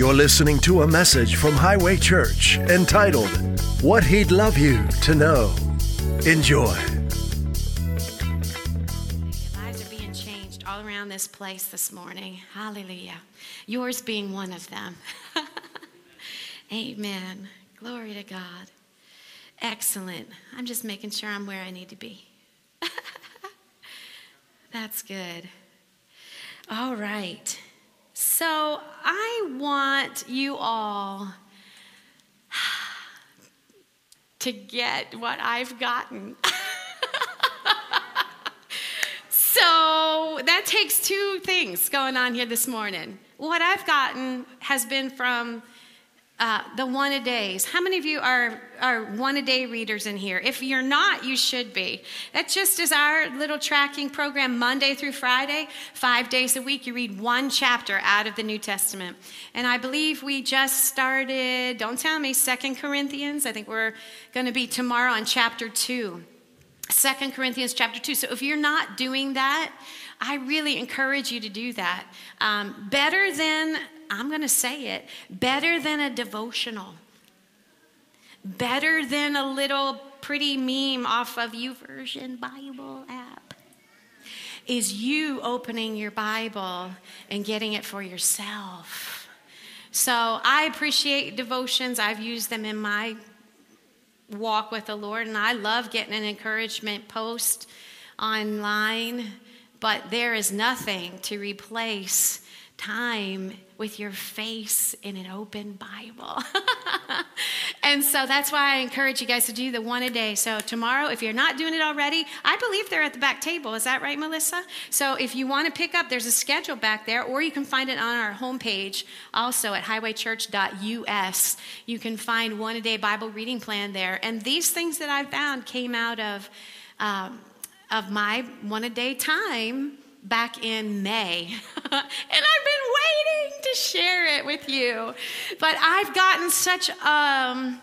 You're listening to a message from Highway Church entitled, What He'd Love You to Know. Enjoy. Lives are being changed all around this place this morning. Hallelujah. Yours being one of them. Amen. Glory to God. Excellent. I'm just making sure I'm where I need to be. That's good. All right. So I want you all to get what I've gotten. so that takes two things going on here this morning. What I've gotten has been from uh, the one a days. How many of you are, are one a day readers in here? If you're not, you should be. That just is our little tracking program, Monday through Friday, five days a week. You read one chapter out of the New Testament. And I believe we just started, don't tell me, Second Corinthians. I think we're going to be tomorrow on chapter 2. Second Corinthians chapter 2. So if you're not doing that, I really encourage you to do that. Um, better than I'm going to say it better than a devotional, better than a little pretty meme off of YouVersion Bible app is you opening your Bible and getting it for yourself. So I appreciate devotions. I've used them in my walk with the Lord, and I love getting an encouragement post online, but there is nothing to replace time with your face in an open Bible. and so that's why I encourage you guys to do the one a day. So tomorrow, if you're not doing it already, I believe they're at the back table. Is that right, Melissa? So if you want to pick up, there's a schedule back there, or you can find it on our homepage also at highwaychurch.us. You can find one a day Bible reading plan there. And these things that I found came out of. Um, of my one a day time back in May. and I've been waiting to share it with you. But I've gotten such um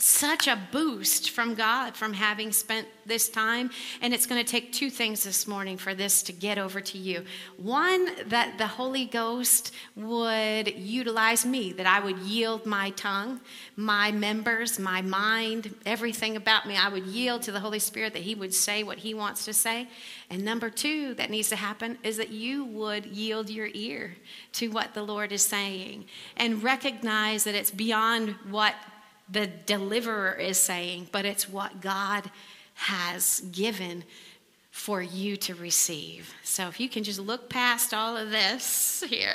such a boost from God from having spent this time. And it's going to take two things this morning for this to get over to you. One, that the Holy Ghost would utilize me, that I would yield my tongue, my members, my mind, everything about me. I would yield to the Holy Spirit that He would say what He wants to say. And number two, that needs to happen is that you would yield your ear to what the Lord is saying and recognize that it's beyond what the deliverer is saying, but it's what God has given for you to receive. So if you can just look past all of this here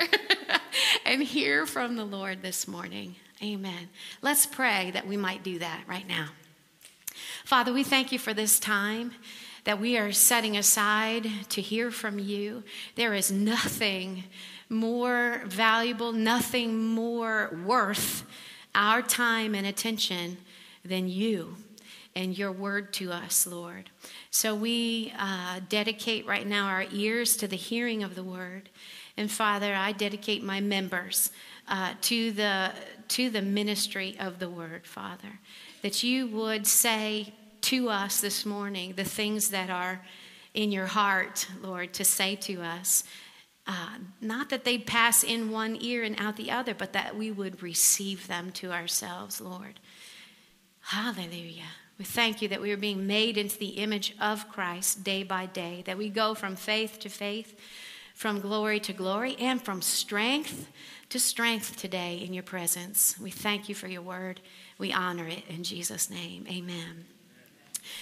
and hear from the Lord this morning. Amen. Let's pray that we might do that right now. Father, we thank you for this time that we are setting aside to hear from you. There is nothing more valuable, nothing more worth our time and attention than you and your word to us, Lord. So we uh, dedicate right now our ears to the hearing of the word. And Father, I dedicate my members uh, to, the, to the ministry of the word, Father, that you would say to us this morning the things that are in your heart, Lord, to say to us. Uh, not that they pass in one ear and out the other, but that we would receive them to ourselves, Lord. Hallelujah. We thank you that we are being made into the image of Christ day by day, that we go from faith to faith, from glory to glory, and from strength to strength today in your presence. We thank you for your word. We honor it in Jesus' name. Amen.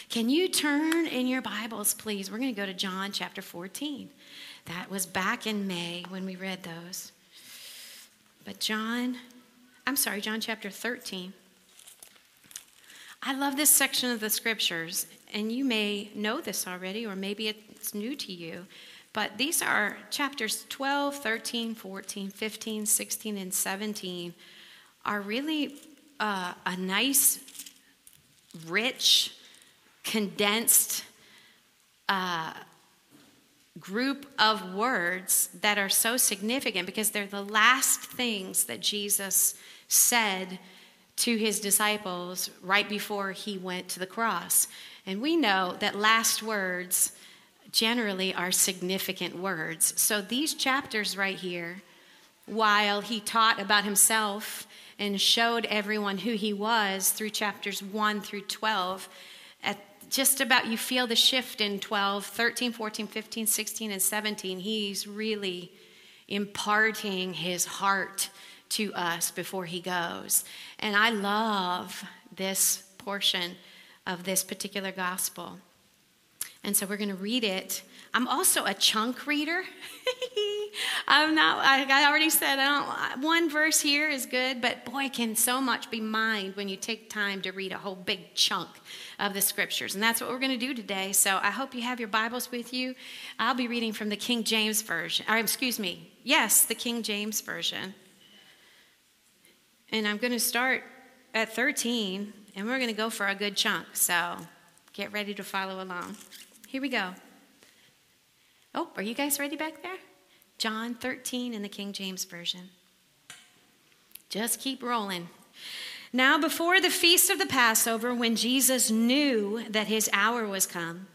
Can you turn in your Bibles, please? We're going to go to John chapter 14. That was back in May when we read those. But John, I'm sorry, John chapter 13. I love this section of the scriptures, and you may know this already, or maybe it's new to you. But these are chapters 12, 13, 14, 15, 16, and 17 are really uh, a nice, rich, condensed uh, group of words that are so significant because they're the last things that Jesus said to his disciples right before he went to the cross. And we know that last words generally are significant words. So these chapters right here while he taught about himself and showed everyone who he was through chapters 1 through 12. Just about you feel the shift in 12, 13, 14, 15, 16, and 17. He's really imparting his heart to us before he goes. And I love this portion of this particular gospel. And so we're going to read it. I'm also a chunk reader. I'm not, I already said, I don't, one verse here is good, but boy, can so much be mined when you take time to read a whole big chunk of the scriptures. And that's what we're going to do today. So I hope you have your Bibles with you. I'll be reading from the King James Version, or excuse me, yes, the King James Version. And I'm going to start at 13, and we're going to go for a good chunk. So get ready to follow along. Here we go. Oh, are you guys ready back there? John 13 in the King James Version. Just keep rolling. Now, before the feast of the Passover, when Jesus knew that his hour was come,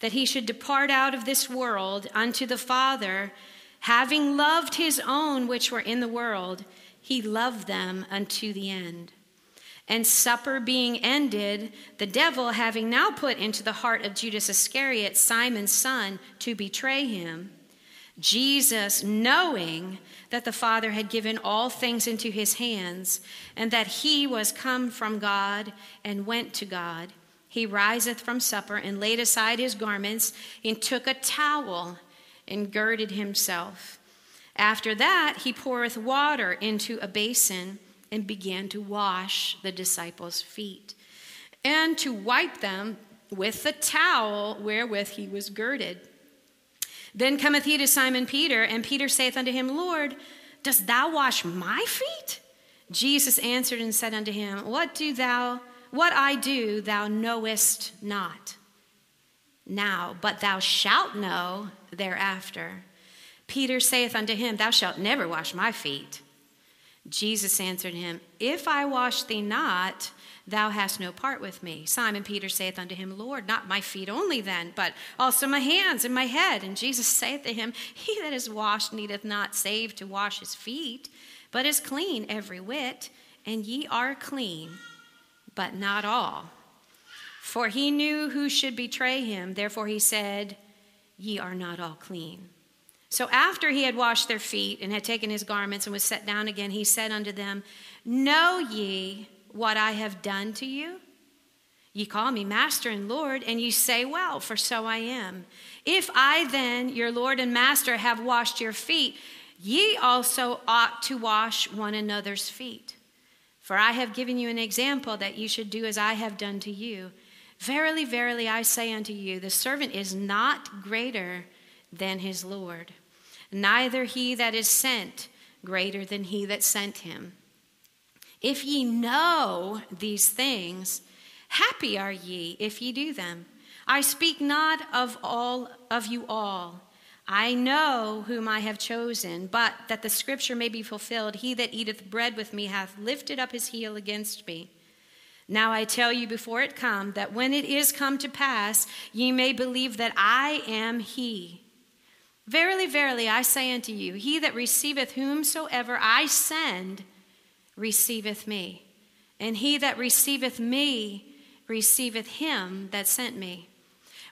that he should depart out of this world unto the Father, having loved his own which were in the world, he loved them unto the end. And supper being ended, the devil having now put into the heart of Judas Iscariot, Simon's son, to betray him, Jesus, knowing that the Father had given all things into his hands, and that he was come from God and went to God, he riseth from supper and laid aside his garments and took a towel and girded himself. After that, he poureth water into a basin and began to wash the disciples' feet and to wipe them with the towel wherewith he was girded. Then cometh he to Simon Peter, and Peter saith unto him, Lord, dost thou wash my feet? Jesus answered and said unto him, What do thou, what I do, thou knowest not now, but thou shalt know thereafter. Peter saith unto him, Thou shalt never wash my feet. Jesus answered him, If I wash thee not, thou hast no part with me. Simon Peter saith unto him, Lord, not my feet only then, but also my hands and my head. And Jesus saith to him, He that is washed needeth not save to wash his feet, but is clean every whit, and ye are clean, but not all. For he knew who should betray him, therefore he said, Ye are not all clean. So after he had washed their feet and had taken his garments and was set down again, he said unto them, Know ye what I have done to you? Ye call me Master and Lord, and ye say, Well, for so I am. If I then, your Lord and Master, have washed your feet, ye also ought to wash one another's feet. For I have given you an example that you should do as I have done to you. Verily, verily, I say unto you, the servant is not greater than his Lord neither he that is sent greater than he that sent him. If ye know these things, happy are ye if ye do them. I speak not of all of you all. I know whom I have chosen, but that the scripture may be fulfilled, he that eateth bread with me hath lifted up his heel against me. Now I tell you before it come, that when it is come to pass, ye may believe that I am he. Verily, verily, I say unto you, he that receiveth whomsoever I send receiveth me, and he that receiveth me receiveth him that sent me.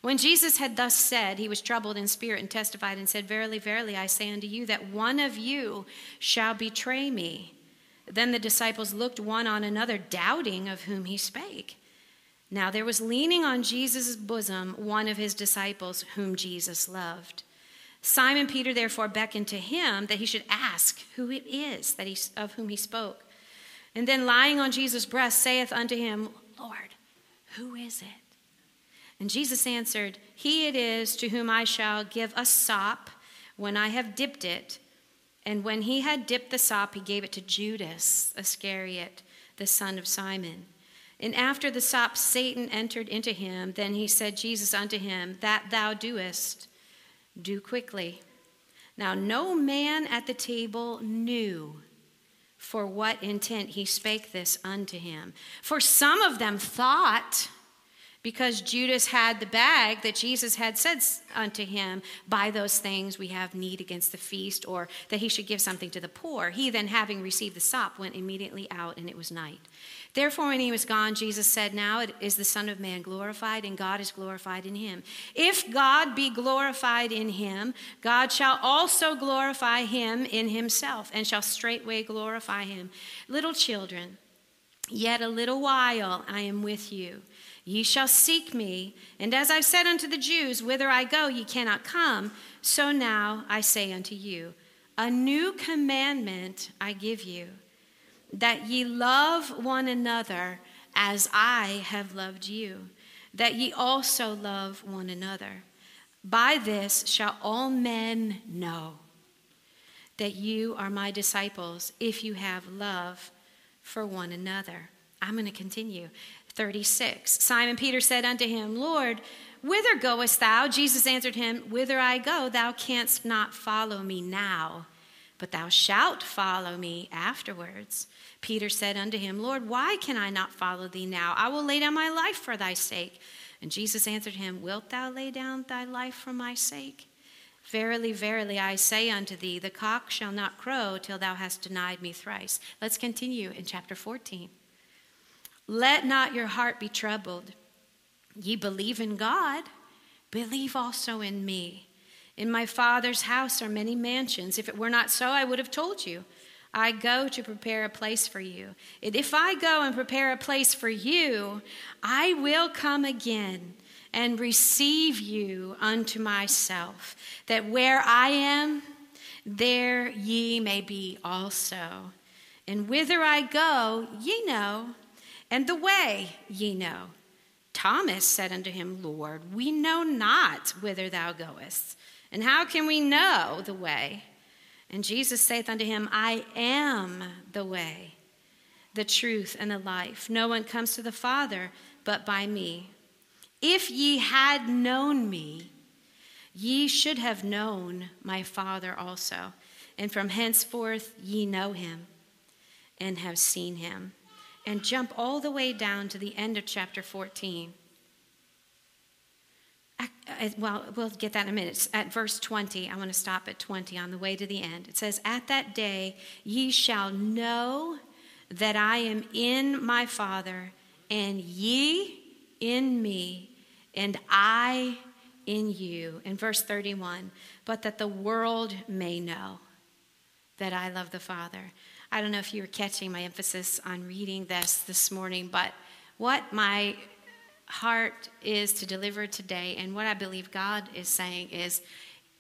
When Jesus had thus said, he was troubled in spirit and testified and said, Verily, verily, I say unto you, that one of you shall betray me. Then the disciples looked one on another, doubting of whom he spake. Now there was leaning on Jesus' bosom one of his disciples, whom Jesus loved. Simon Peter therefore beckoned to him that he should ask who it is that he, of whom he spoke. And then lying on Jesus' breast saith unto him, Lord, who is it? And Jesus answered, He it is to whom I shall give a sop when I have dipped it. And when he had dipped the sop, he gave it to Judas Iscariot, the son of Simon. And after the sop, Satan entered into him. Then he said, Jesus unto him, That thou doest do quickly. Now, no man at the table knew for what intent he spake this unto him. For some of them thought because Judas had the bag that Jesus had said unto him, Buy those things we have need against the feast, or that he should give something to the poor. He then, having received the sop, went immediately out, and it was night. Therefore, when he was gone, Jesus said, Now is the Son of Man glorified, and God is glorified in him. If God be glorified in him, God shall also glorify him in himself, and shall straightway glorify him. Little children, yet a little while I am with you. Ye shall seek me, and as I've said unto the Jews, Whither I go, ye cannot come, so now I say unto you, A new commandment I give you, that ye love one another as I have loved you, that ye also love one another. By this shall all men know that you are my disciples, if you have love for one another. I'm going to continue. 36. Simon Peter said unto him, Lord, whither goest thou? Jesus answered him, Whither I go, thou canst not follow me now, but thou shalt follow me afterwards. Peter said unto him, Lord, why can I not follow thee now? I will lay down my life for thy sake. And Jesus answered him, Wilt thou lay down thy life for my sake? Verily, verily, I say unto thee, the cock shall not crow till thou hast denied me thrice. Let's continue in chapter 14. Let not your heart be troubled. Ye believe in God, believe also in me. In my Father's house are many mansions. If it were not so, I would have told you. I go to prepare a place for you. If I go and prepare a place for you, I will come again and receive you unto myself, that where I am, there ye may be also. And whither I go, ye know and the way ye know. Thomas said unto him, Lord, we know not whither thou goest, and how can we know the way? And Jesus saith unto him, I am the way, the truth, and the life. No one comes to the Father but by me. If ye had known me, ye should have known my Father also. And from henceforth ye know him and have seen him and jump all the way down to the end of chapter 14. Uh, well, we'll get that in a minute. At verse 20. I want to stop at 20 on the way to the end. It says, At that day ye shall know that I am in my Father, and ye in me, and I in you. In verse 31, but that the world may know that I love the Father. I don't know if you were catching my emphasis on reading this this morning, but what my heart is to deliver today and what I believe God is saying is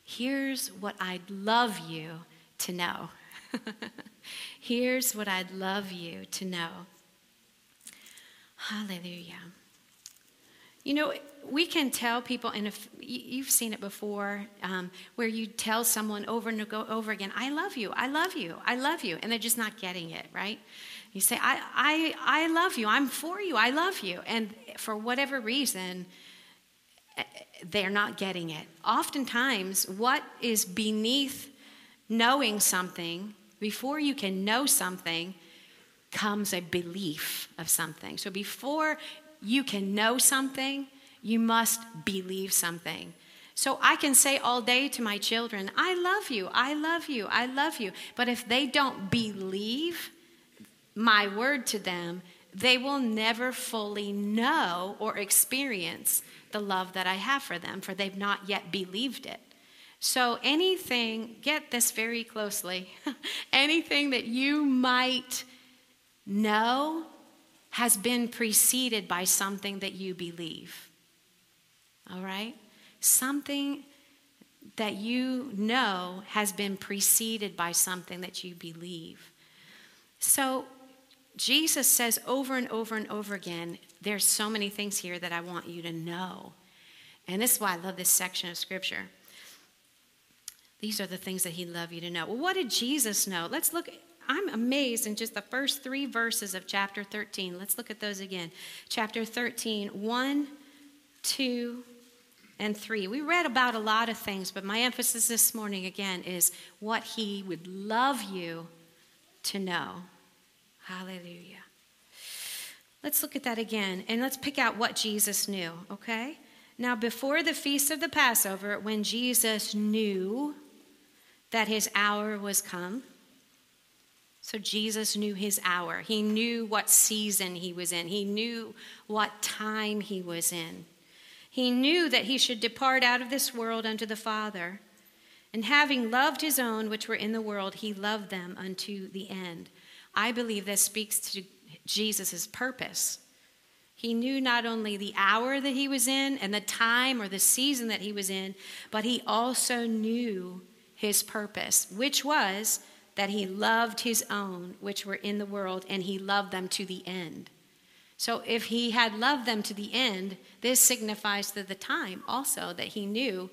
here's what I'd love you to know. here's what I'd love you to know. Hallelujah. You know, we can tell people, and if you've seen it before, um, where you tell someone over and over again, "I love you, I love you, I love you," and they're just not getting it, right? You say, "I, I, I love you, I'm for you, I love you," and for whatever reason, eh, they're not getting it. Oftentimes, what is beneath knowing something, before you can know something, comes a belief of something. So before you can know something you must believe something. So I can say all day to my children, I love you, I love you, I love you. But if they don't believe my word to them, they will never fully know or experience the love that I have for them, for they've not yet believed it. So, anything, get this very closely, anything that you might know has been preceded by something that you believe all right? Something that you know has been preceded by something that you believe. So, Jesus says over and over and over again, there's so many things here that I want you to know. And this is why I love this section of scripture. These are the things that he'd love you to know. Well, what did Jesus know? Let's look. I'm amazed in just the first three verses of chapter 13. Let's look at those again. Chapter 13, 1, 2, and 3. We read about a lot of things, but my emphasis this morning again is what he would love you to know. Hallelujah. Let's look at that again and let's pick out what Jesus knew, okay? Now, before the feast of the Passover, when Jesus knew that his hour was come, so Jesus knew his hour. He knew what season he was in. He knew what time he was in. He knew that he should depart out of this world unto the Father. And having loved his own which were in the world, he loved them unto the end. I believe this speaks to Jesus' purpose. He knew not only the hour that he was in and the time or the season that he was in, but he also knew his purpose, which was that he loved his own which were in the world and he loved them to the end. So if he had loved them to the end, this signifies to the time also that he knew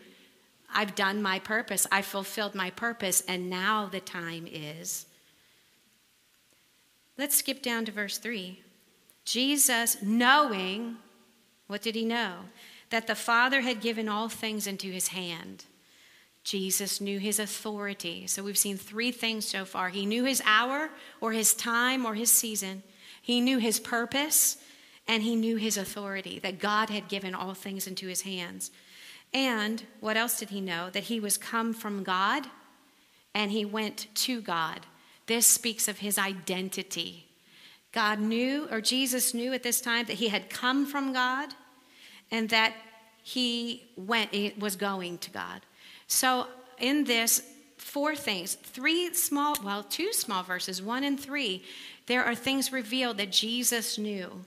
I've done my purpose, I fulfilled my purpose, and now the time is. Let's skip down to verse 3. Jesus, knowing, what did he know? That the Father had given all things into his hand. Jesus knew his authority. So we've seen three things so far. He knew his hour or his time or his season, he knew his purpose, and he knew his authority, that God had given all things into his hands. And what else did he know? That he was come from God and he went to God. This speaks of his identity. God knew, or Jesus knew at this time, that he had come from God and that he went, was going to God. So, in this, four things, three small, well, two small verses, one and three, there are things revealed that Jesus knew.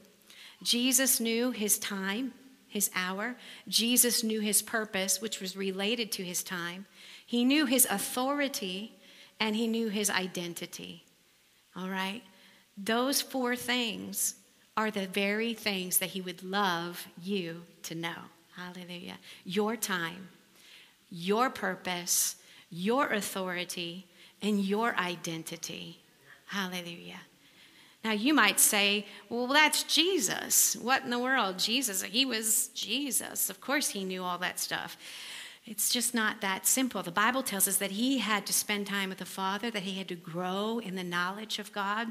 Jesus knew his time, his hour. Jesus knew his purpose, which was related to his time. He knew his authority, and he knew his identity. All right? Those four things are the very things that he would love you to know. Hallelujah. Your time, your purpose, your authority, and your identity. Hallelujah. Now, you might say, well, that's Jesus. What in the world? Jesus, he was Jesus. Of course, he knew all that stuff. It's just not that simple. The Bible tells us that he had to spend time with the Father, that he had to grow in the knowledge of God,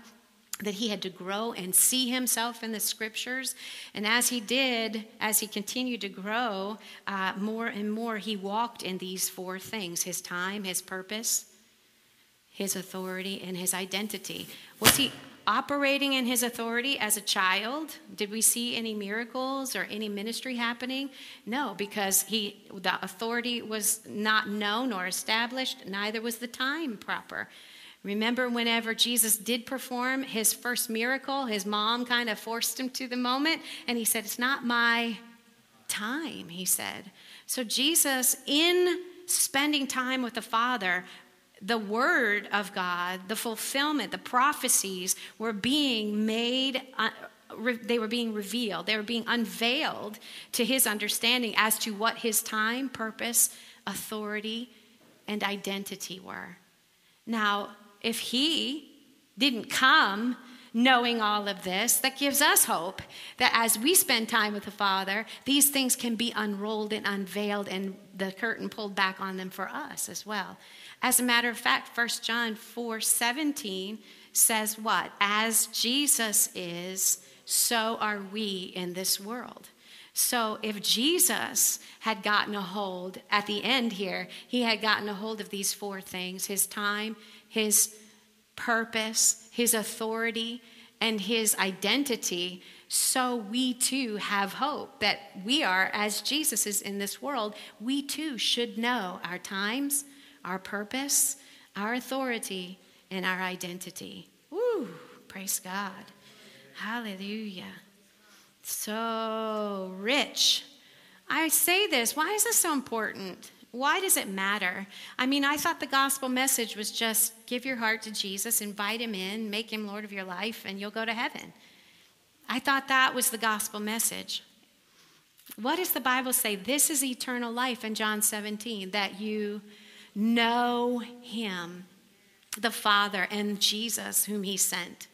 that he had to grow and see himself in the scriptures. And as he did, as he continued to grow uh, more and more, he walked in these four things his time, his purpose, his authority, and his identity. Was he operating in his authority as a child? Did we see any miracles or any ministry happening? No, because he the authority was not known or established, neither was the time proper. Remember, whenever Jesus did perform his first miracle, his mom kind of forced him to the moment, and he said, It's not my time, he said. So, Jesus, in spending time with the Father, the Word of God, the fulfillment, the prophecies were being made. Uh, they were being revealed. They were being unveiled to his understanding as to what his time, purpose, authority, and identity were. Now, if he didn't come knowing all of this, that gives us hope that as we spend time with the Father, these things can be unrolled and unveiled and the curtain pulled back on them for us as well. As a matter of fact, 1 John 4 17 says what? As Jesus is, so are we in this world. So if Jesus had gotten a hold at the end here, he had gotten a hold of these four things his time, his purpose, his authority, and his identity, so we too have hope that we are, as Jesus is in this world, we too should know our times, our purpose, our authority, and our identity. Woo! Praise God. Hallelujah. So rich. I say this, why is this so important? Why does it matter? I mean, I thought the gospel message was just give your heart to Jesus, invite him in, make him Lord of your life, and you'll go to heaven. I thought that was the gospel message. What does the Bible say? This is eternal life in John 17, that you know him, the Father, and Jesus, whom he sent.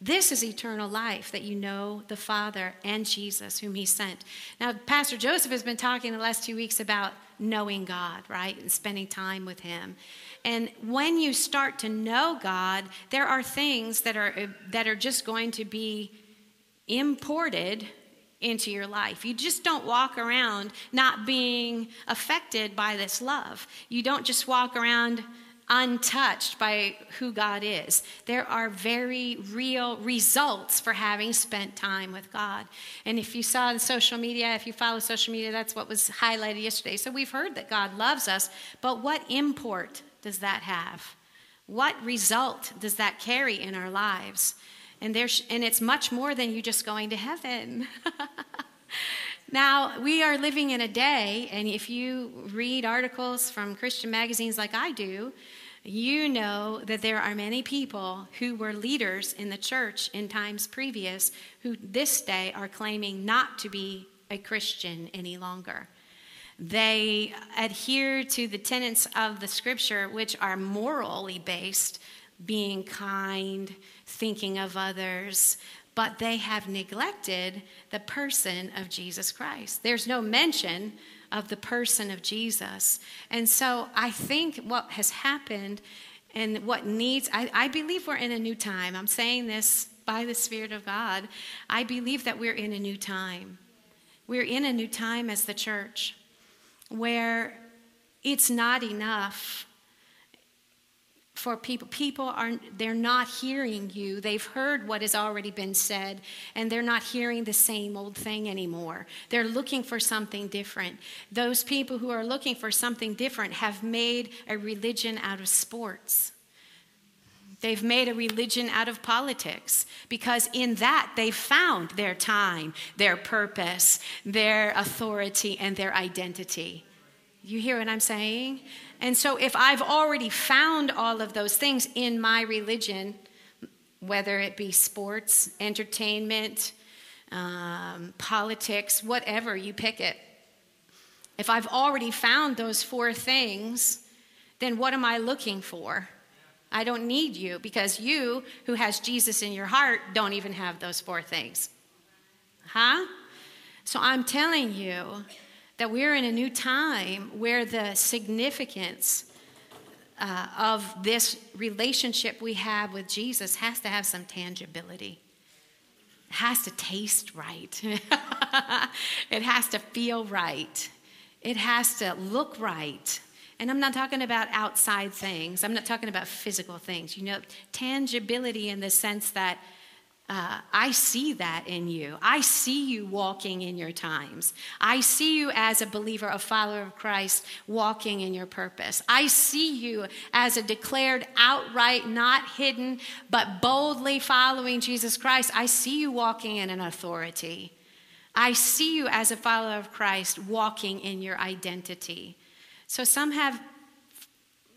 This is eternal life, that you know the Father and Jesus, whom he sent. Now, Pastor Joseph has been talking the last two weeks about knowing God, right? And spending time with Him. And when you start to know God, there are things that are, that are just going to be imported into your life. You just don't walk around not being affected by this love. You don't just walk around untouched by who God is. There are very real results for having spent time with God. And if you saw the social media, if you follow social media, that's what was highlighted yesterday. So we've heard that God loves us, but what import does that have? What result does that carry in our lives? And, there's, and it's much more than you just going to heaven. now, we are living in a day, and if you read articles from Christian magazines like I do, you know that there are many people who were leaders in the church in times previous who this day are claiming not to be a Christian any longer. They adhere to the tenets of the scripture, which are morally based, being kind, thinking of others, but they have neglected the person of Jesus Christ. There's no mention of the person of Jesus. And so I think what has happened and what needs, I, I believe we're in a new time. I'm saying this by the Spirit of God. I believe that we're in a new time. We're in a new time as the church where it's not enough for people people are they're not hearing you they've heard what has already been said and they're not hearing the same old thing anymore they're looking for something different those people who are looking for something different have made a religion out of sports They've made a religion out of politics because in that they've found their time, their purpose, their authority, and their identity. You hear what I'm saying? And so, if I've already found all of those things in my religion, whether it be sports, entertainment, um, politics, whatever, you pick it. If I've already found those four things, then what am I looking for? I don't need you because you, who has Jesus in your heart, don't even have those four things. Huh? So I'm telling you that we're in a new time where the significance uh, of this relationship we have with Jesus has to have some tangibility. It has to taste right. it has to feel right. It has to look right. And I'm not talking about outside things. I'm not talking about physical things. You know, tangibility in the sense that uh, I see that in you. I see you walking in your times. I see you as a believer, a follower of Christ, walking in your purpose. I see you as a declared, outright, not hidden, but boldly following Jesus Christ. I see you walking in an authority. I see you as a follower of Christ, walking in your identity. So some have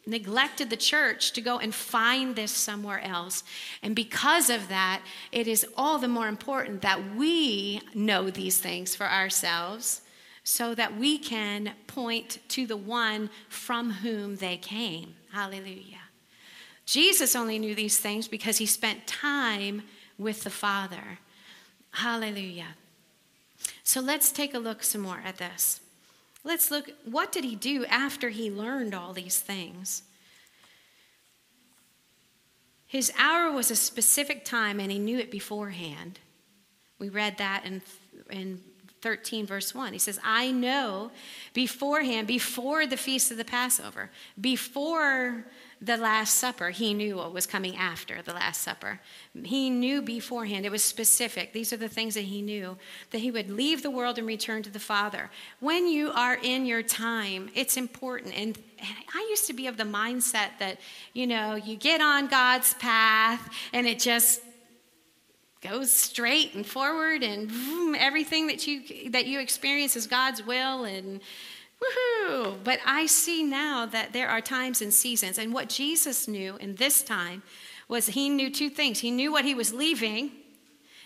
neglected the church to go and find this somewhere else. And because of that, it is all the more important that we know these things for ourselves so that we can point to the one from whom they came. Hallelujah. Jesus only knew these things because he spent time with the Father. Hallelujah. So let's take a look some more at this. Let's look, what did he do after he learned all these things? His hour was a specific time and he knew it beforehand. We read that in, in 13, verse 1. He says, I know beforehand, before the feast of the Passover, before the Last Supper, he knew what was coming after the Last Supper. He knew beforehand, it was specific. These are the things that he knew that he would leave the world and return to the Father. When you are in your time, it's important. And I used to be of the mindset that, you know, you get on God's path and it just goes straight and forward and everything that you that you experience is God's will and woohoo but I see now that there are times and seasons and what Jesus knew in this time was he knew two things he knew what he was leaving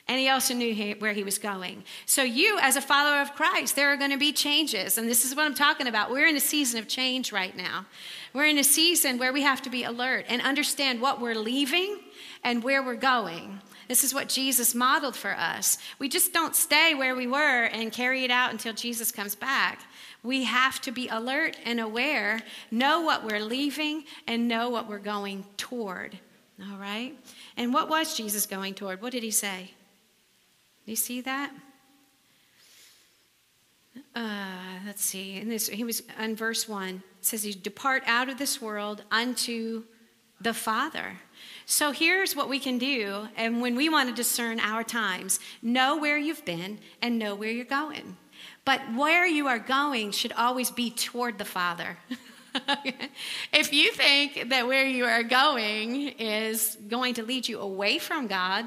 and he also knew he, where he was going. So, you, as a follower of Christ, there are going to be changes. And this is what I'm talking about. We're in a season of change right now. We're in a season where we have to be alert and understand what we're leaving and where we're going. This is what Jesus modeled for us. We just don't stay where we were and carry it out until Jesus comes back. We have to be alert and aware, know what we're leaving, and know what we're going toward. All right? And what was Jesus going toward? What did he say? Do you see that? Uh, let's see. In this, he was on verse one. It says, "He depart out of this world unto the Father." So here's what we can do, and when we want to discern our times, know where you've been and know where you're going. But where you are going should always be toward the Father. if you think that where you are going is going to lead you away from God,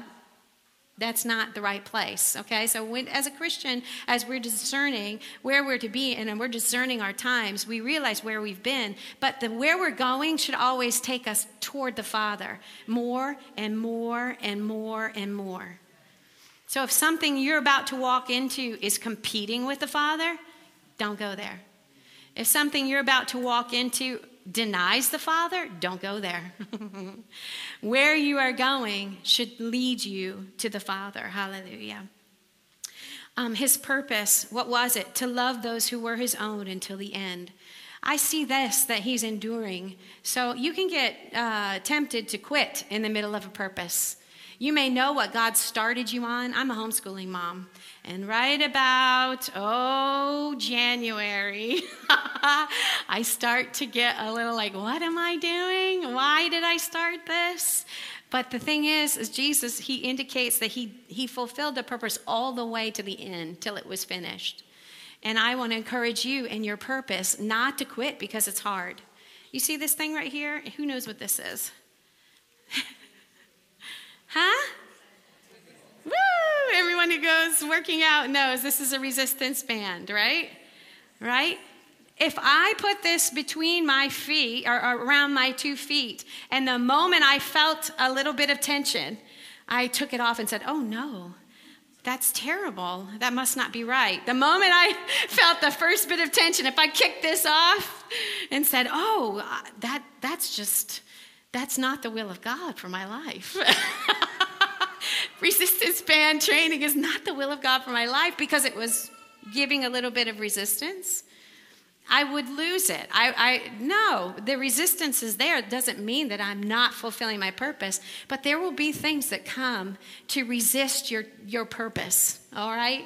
that's not the right place okay? So when, as a christian as we're discerning where we're to be and we're discerning our times we realize where we've been. But the where we're going should always take us toward the father more and more and more and more so if something you're about to walk into is competing with the father don't go there if something you're about to walk into denies the Father, don't go there. Where you are going should lead you to the Father. Hallelujah. Um, his purpose, what was it? To love those who were his own until the end. I see this that he's enduring. So you can get uh, tempted to quit in the middle of a purpose. You may know what God started you on. I'm a homeschooling mom. And right about, oh, January, I start to get a little like, what am I doing? Why did I start this? But the thing is, is Jesus, he indicates that he, he fulfilled the purpose all the way to the end till it was finished. And I want to encourage you in your purpose not to quit because it's hard. You see this thing right here? Who knows what this is? Huh? Woo! Everyone who goes working out knows this is a resistance band, right? Right? If I put this between my feet or, around my two feet, and the moment I felt a little bit of tension, I took it off and said, Oh no, that's terrible. That must not be right. The moment I felt the first bit of tension, if I kicked this off and said, "Oh, uh, that that's just that's not the will of God for my life." resistance band training is not the will of God for my life because it was giving a little bit of resistance. I would lose it. I, I no, the resistance is there. It doesn't mean that I'm not fulfilling my purpose, but there will be things that come to resist your your purpose. All right,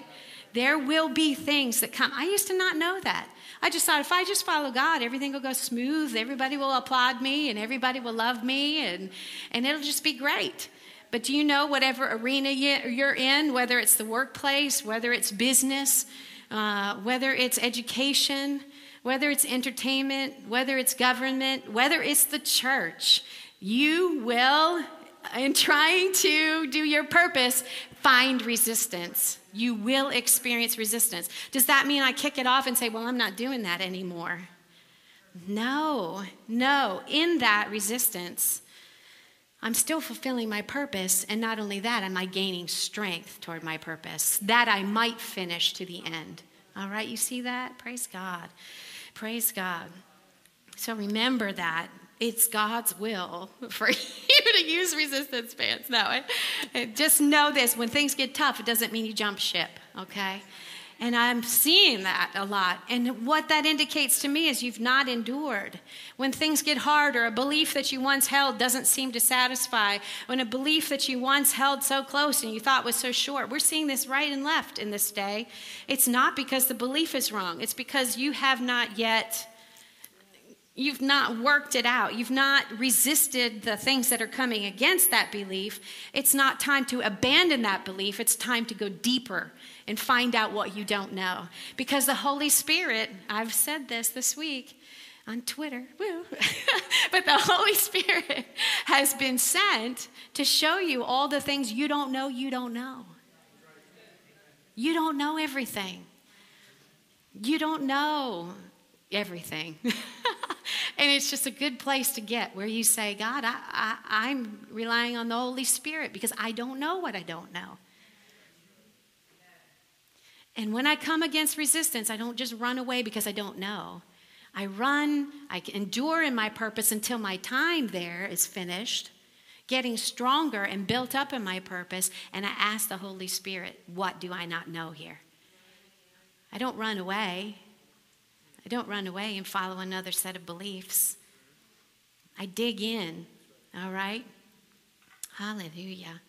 there will be things that come. I used to not know that. I just thought if I just follow God, everything will go smooth. Everybody will applaud me, and everybody will love me, and and it'll just be great. But do you know whatever arena you're in, whether it's the workplace, whether it's business, uh, whether it's education, whether it's entertainment, whether it's government, whether it's the church, you will, in trying to do your purpose, find resistance. You will experience resistance. Does that mean I kick it off and say, well, I'm not doing that anymore? No, no. In that resistance, I'm still fulfilling my purpose, and not only that, am I gaining strength toward my purpose, that I might finish to the end. All right, you see that? Praise God. Praise God. So remember that it's God's will for you to use resistance bands. No, just know this when things get tough, it doesn't mean you jump ship, okay? And I'm seeing that a lot. And what that indicates to me is you've not endured. When things get hard or a belief that you once held doesn't seem to satisfy, when a belief that you once held so close and you thought was so short, we're seeing this right and left in this day. It's not because the belief is wrong, it's because you have not yet You've not worked it out. You've not resisted the things that are coming against that belief. It's not time to abandon that belief. It's time to go deeper and find out what you don't know. Because the Holy Spirit, I've said this this week on Twitter, woo, but the Holy Spirit has been sent to show you all the things you don't know you don't know. You don't know everything. You don't know everything. and it's just a good place to get where you say, God, I, I, I'm relying on the Holy Spirit because I don't know what I don't know. And when I come against resistance, I don't just run away because I don't know. I run, I endure in my purpose until my time there is finished, getting stronger and built up in my purpose, and I ask the Holy Spirit, What do I not know here? I don't run away. I don't run away and follow another set of beliefs. I dig in, all right? Hallelujah.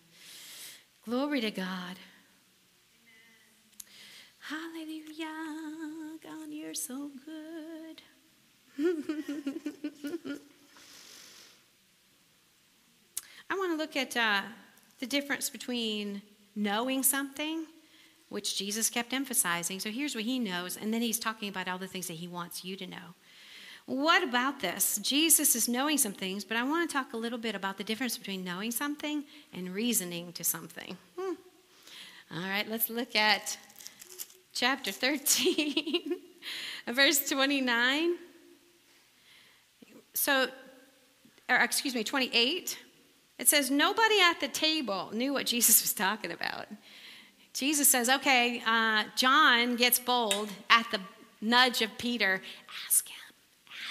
Glory to God. Hallelujah. God, you're so good. I want to look at uh, the difference between knowing something, which Jesus kept emphasizing. So here's what he knows, and then he's talking about all the things that he wants you to know. What about this? Jesus is knowing some things, but I want to talk a little bit about the difference between knowing something and reasoning to something. Hmm. All right, let's look at chapter 13, verse 29. So, or excuse me, 28. It says, Nobody at the table knew what Jesus was talking about. Jesus says, Okay, uh, John gets bold at the nudge of Peter. Ask him,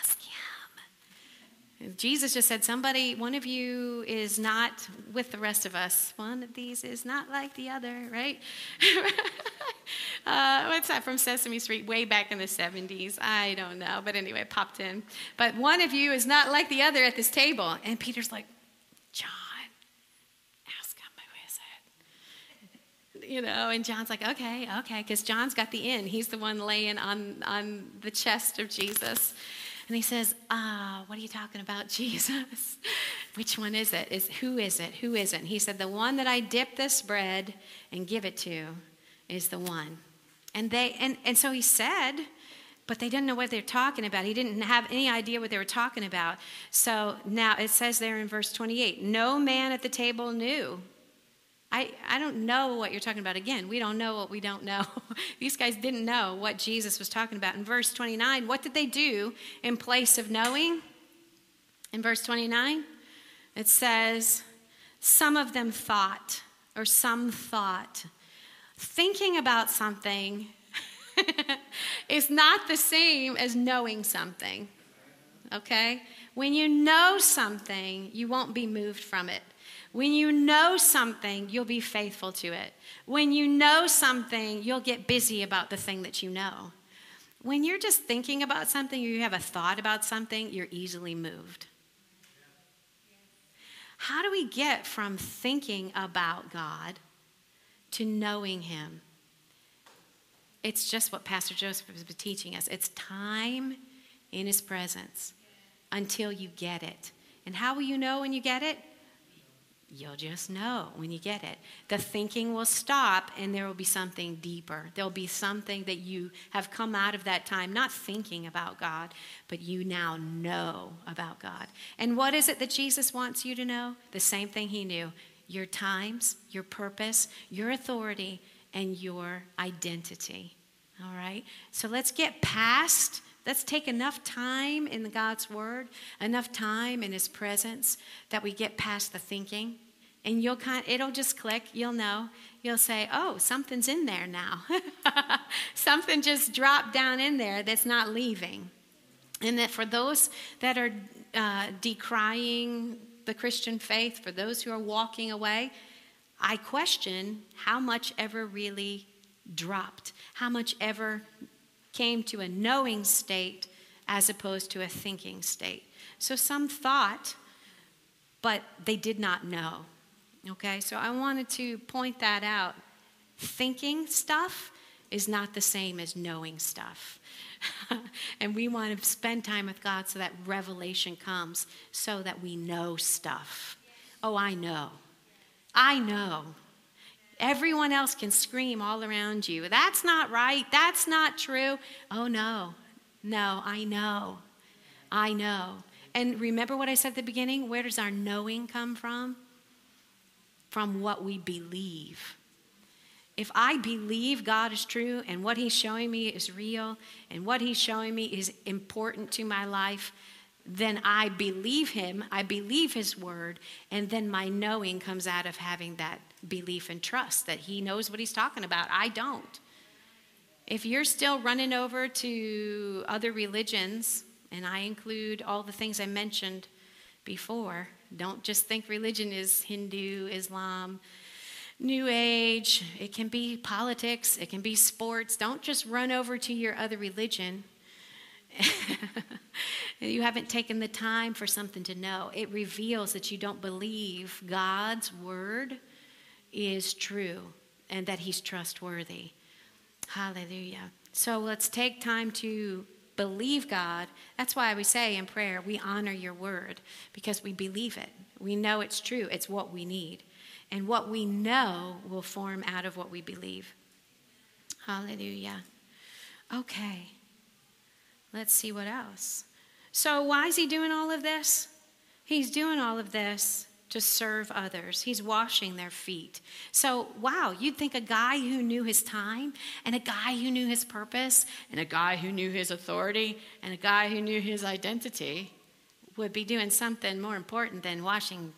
ask him. Jesus just said, Somebody, one of you is not with the rest of us. One of these is not like the other, right? uh, what's that from Sesame Street way back in the 70s? I don't know. But anyway, it popped in. But one of you is not like the other at this table. And Peter's like, John, ask him who is it? You know, and John's like, okay, okay, because John's got the end. He's the one laying on, on the chest of Jesus. And he says, Ah, what are you talking about, Jesus? Which one is it? Is who is it? Who is it? And he said, The one that I dip this bread and give it to is the one. And they and, and so he said, but they didn't know what they're talking about. He didn't have any idea what they were talking about. So now it says there in verse 28 no man at the table knew. I, I don't know what you're talking about. Again, we don't know what we don't know. These guys didn't know what Jesus was talking about. In verse 29, what did they do in place of knowing? In verse 29, it says, Some of them thought, or some thought. Thinking about something is not the same as knowing something. Okay? When you know something, you won't be moved from it. When you know something, you'll be faithful to it. When you know something, you'll get busy about the thing that you know. When you're just thinking about something or you have a thought about something, you're easily moved. How do we get from thinking about God to knowing Him? It's just what Pastor Joseph has been teaching us. It's time in His presence until you get it. And how will you know when you get it? You'll just know when you get it. The thinking will stop and there will be something deeper. There'll be something that you have come out of that time not thinking about God, but you now know about God. And what is it that Jesus wants you to know? The same thing he knew your times, your purpose, your authority, and your identity. All right? So let's get past Let's take enough time in God's Word, enough time in His presence that we get past the thinking. And you'll kind it'll just click, you'll know. You'll say, Oh, something's in there now. Something just dropped down in there that's not leaving. And that for those that are uh, decrying the Christian faith, for those who are walking away, I question how much ever really dropped, how much ever came to a knowing state as opposed to a thinking state. So some thought, but they did not know. Okay, so I wanted to point that out. Thinking stuff is not the same as knowing stuff. and we want to spend time with God so that revelation comes so that we know stuff. Oh, I know. I know. Everyone else can scream all around you. That's not right. That's not true. Oh, no. No, I know. I know. And remember what I said at the beginning? Where does our knowing come from? From what we believe. If I believe God is true and what He's showing me is real and what He's showing me is important to my life, then I believe Him, I believe His word, and then my knowing comes out of having that belief and trust that He knows what He's talking about. I don't. If you're still running over to other religions, and I include all the things I mentioned before, don't just think religion is Hindu, Islam, New Age. It can be politics, it can be sports. Don't just run over to your other religion. you haven't taken the time for something to know. It reveals that you don't believe God's word is true and that he's trustworthy. Hallelujah. So let's take time to believe God. That's why we say in prayer, we honor your word because we believe it. We know it's true, it's what we need. And what we know will form out of what we believe. Hallelujah. Okay. Let's see what else. So, why is he doing all of this? He's doing all of this to serve others. He's washing their feet. So, wow, you'd think a guy who knew his time, and a guy who knew his purpose, and a guy who knew his authority, and a guy who knew his identity would be doing something more important than washing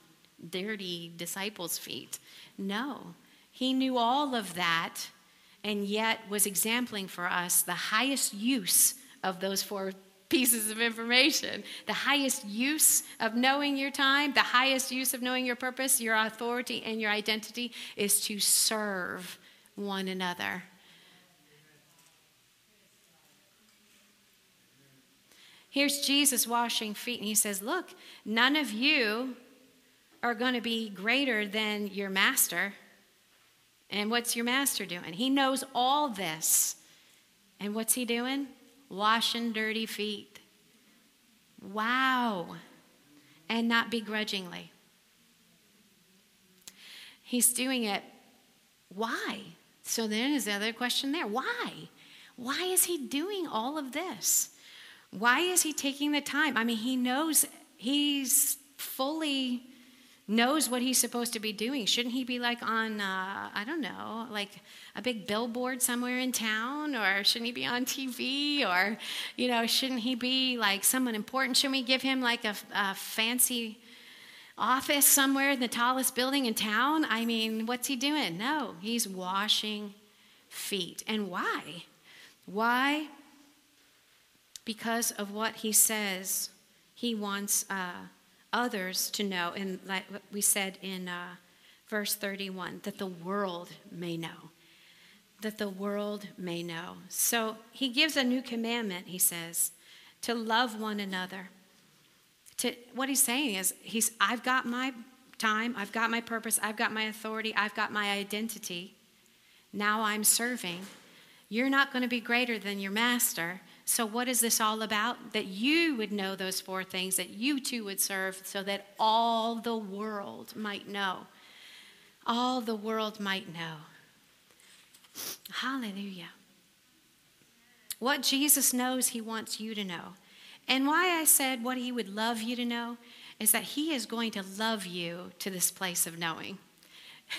dirty disciples' feet. No, he knew all of that and yet was exempling for us the highest use of those four pieces of information. The highest use of knowing your time, the highest use of knowing your purpose, your authority, and your identity is to serve one another. Here's Jesus washing feet, and he says, Look, none of you are going to be greater than your master. And what's your master doing? He knows all this. And what's he doing? Washing dirty feet. Wow. And not begrudgingly. He's doing it. Why? So then is the other question there. Why? Why is he doing all of this? Why is he taking the time? I mean, he knows he's fully knows what he's supposed to be doing. Shouldn't he be like on, uh, I don't know, like a big billboard somewhere in town? Or shouldn't he be on TV? Or, you know, shouldn't he be like someone important? Shouldn't we give him like a, a fancy office somewhere in the tallest building in town? I mean, what's he doing? No, he's washing feet. And why? Why? Because of what he says he wants. Uh, others to know, and like we said in uh, verse 31, that the world may know. That the world may know. So he gives a new commandment, he says, to love one another. To, what he's saying is, he's, I've got my time, I've got my purpose, I've got my authority, I've got my identity. Now I'm serving. You're not going to be greater than your master. So, what is this all about? That you would know those four things, that you too would serve, so that all the world might know. All the world might know. Hallelujah. What Jesus knows, he wants you to know. And why I said what he would love you to know is that he is going to love you to this place of knowing.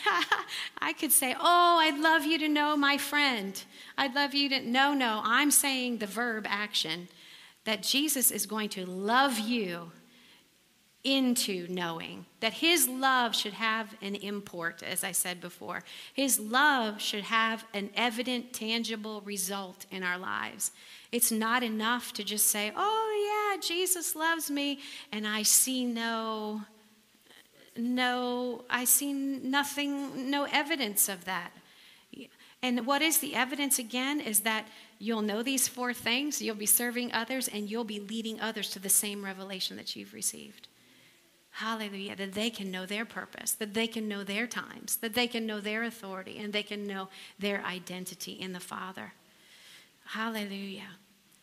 I could say, Oh, I'd love you to know my friend. I'd love you to. Know. No, no, I'm saying the verb action that Jesus is going to love you into knowing that his love should have an import, as I said before. His love should have an evident, tangible result in our lives. It's not enough to just say, Oh, yeah, Jesus loves me, and I see no no, I see nothing, no evidence of that. And what is the evidence again is that you'll know these four things, you'll be serving others, and you'll be leading others to the same revelation that you've received. Hallelujah. That they can know their purpose, that they can know their times, that they can know their authority, and they can know their identity in the Father. Hallelujah.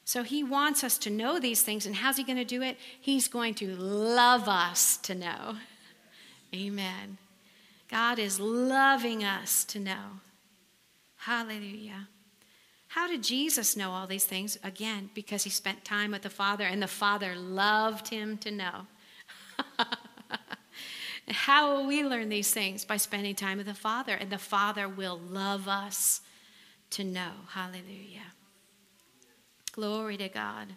So he wants us to know these things, and how's he going to do it? He's going to love us to know. Amen. God is loving us to know. Hallelujah. How did Jesus know all these things? Again, because he spent time with the Father and the Father loved him to know. How will we learn these things? By spending time with the Father, and the Father will love us to know. Hallelujah. Glory to God.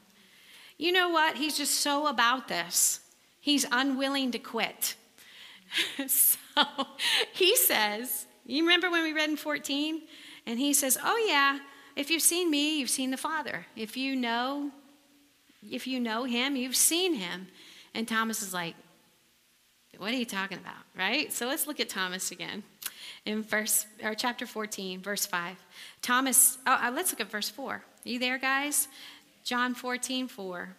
You know what? He's just so about this. He's unwilling to quit. so he says, You remember when we read in 14? And he says, Oh, yeah, if you've seen me, you've seen the Father. If you know, if you know him, you've seen him. And Thomas is like, What are you talking about? Right? So let's look at Thomas again. In verse or chapter 14, verse 5. Thomas, oh, uh, let's look at verse 4. Are you there, guys? John 14, 4.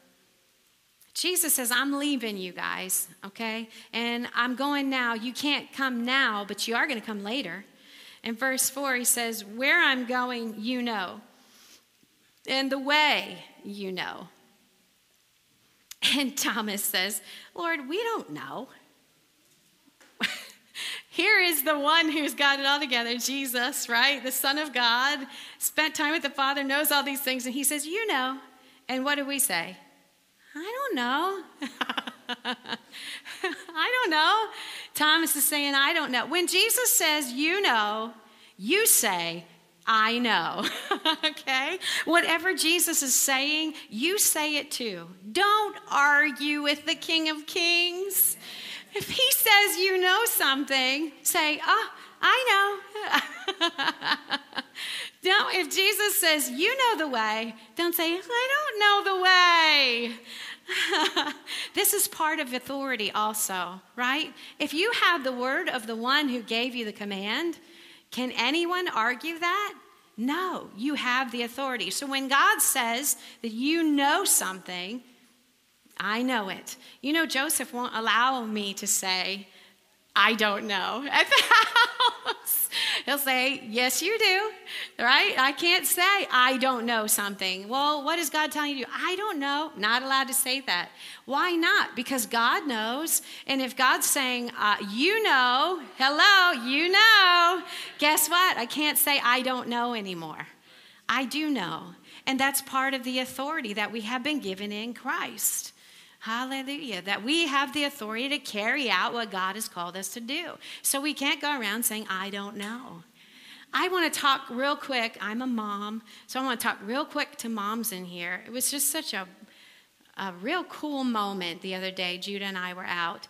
Jesus says, I'm leaving you guys, okay? And I'm going now. You can't come now, but you are going to come later. In verse 4, he says, Where I'm going, you know, and the way you know. And Thomas says, Lord, we don't know. Here is the one who's got it all together, Jesus, right? The Son of God, spent time with the Father, knows all these things, and he says, You know. And what do we say? I don't know. I don't know. Thomas is saying, I don't know. When Jesus says, You know, you say, I know. okay? Whatever Jesus is saying, you say it too. Don't argue with the King of Kings. If he says you know something, say, oh, I know. don't, if Jesus says you know the way, don't say, I don't know the way. this is part of authority, also, right? If you have the word of the one who gave you the command, can anyone argue that? No, you have the authority. So when God says that you know something, I know it. You know, Joseph won't allow me to say, I don't know at the house. He'll say, Yes, you do, right? I can't say, I don't know something. Well, what is God telling you? I don't know. Not allowed to say that. Why not? Because God knows. And if God's saying, uh, You know, hello, you know, guess what? I can't say, I don't know anymore. I do know. And that's part of the authority that we have been given in Christ. Hallelujah. That we have the authority to carry out what God has called us to do. So we can't go around saying, I don't know. I want to talk real quick. I'm a mom, so I want to talk real quick to moms in here. It was just such a, a real cool moment the other day. Judah and I were out,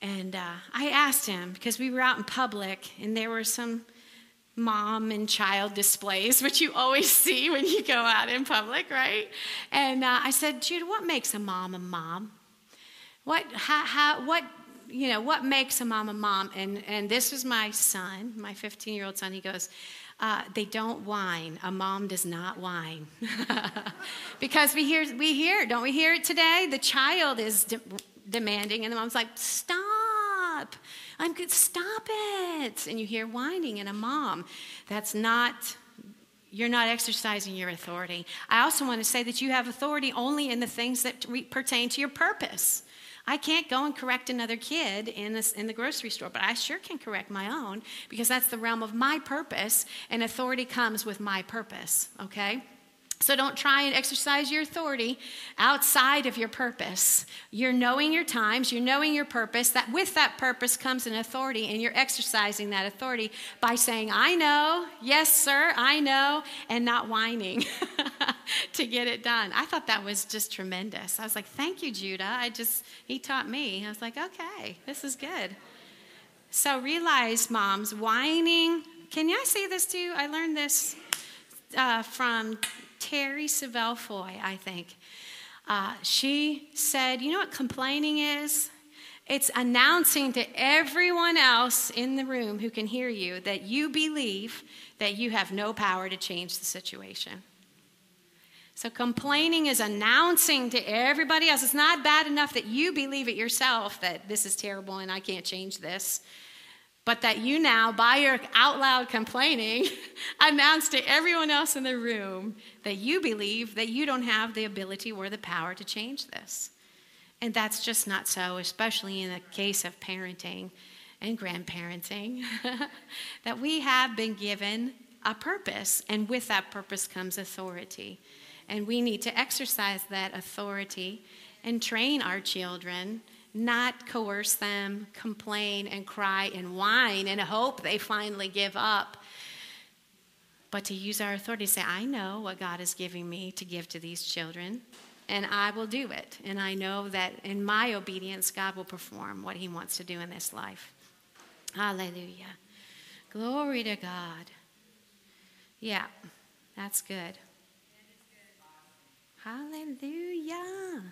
and uh, I asked him because we were out in public, and there were some mom and child displays, which you always see when you go out in public, right? And uh, I said, Jude, what makes a mom a mom? What, how, how, what, you know, what makes a mom a mom? And, and this was my son, my 15 year old son. He goes, uh, they don't whine. A mom does not whine. because we hear, we hear, don't we hear it today? The child is de- demanding, and the mom's like, stop. I'm good, stop it. And you hear whining and a mom. That's not, you're not exercising your authority. I also want to say that you have authority only in the things that re- pertain to your purpose. I can't go and correct another kid in, this, in the grocery store, but I sure can correct my own because that's the realm of my purpose, and authority comes with my purpose, okay? So don't try and exercise your authority outside of your purpose. You're knowing your times, you're knowing your purpose. That with that purpose comes an authority, and you're exercising that authority by saying, I know, yes, sir, I know, and not whining to get it done. I thought that was just tremendous. I was like, thank you, Judah. I just, he taught me. I was like, okay, this is good. So realize, moms, whining. Can I say this too? I learned this uh, from Terri Savelle Foy, I think. Uh, she said, You know what complaining is? It's announcing to everyone else in the room who can hear you that you believe that you have no power to change the situation. So, complaining is announcing to everybody else. It's not bad enough that you believe it yourself that this is terrible and I can't change this but that you now, by your out loud complaining, announce to everyone else in the room that you believe that you don't have the ability or the power to change this. And that's just not so, especially in the case of parenting and grandparenting, that we have been given a purpose, and with that purpose comes authority. And we need to exercise that authority and train our children not coerce them, complain and cry and whine and hope they finally give up, but to use our authority to say, I know what God is giving me to give to these children, and I will do it. And I know that in my obedience, God will perform what He wants to do in this life. Hallelujah. Glory to God. Yeah, that's good. Hallelujah.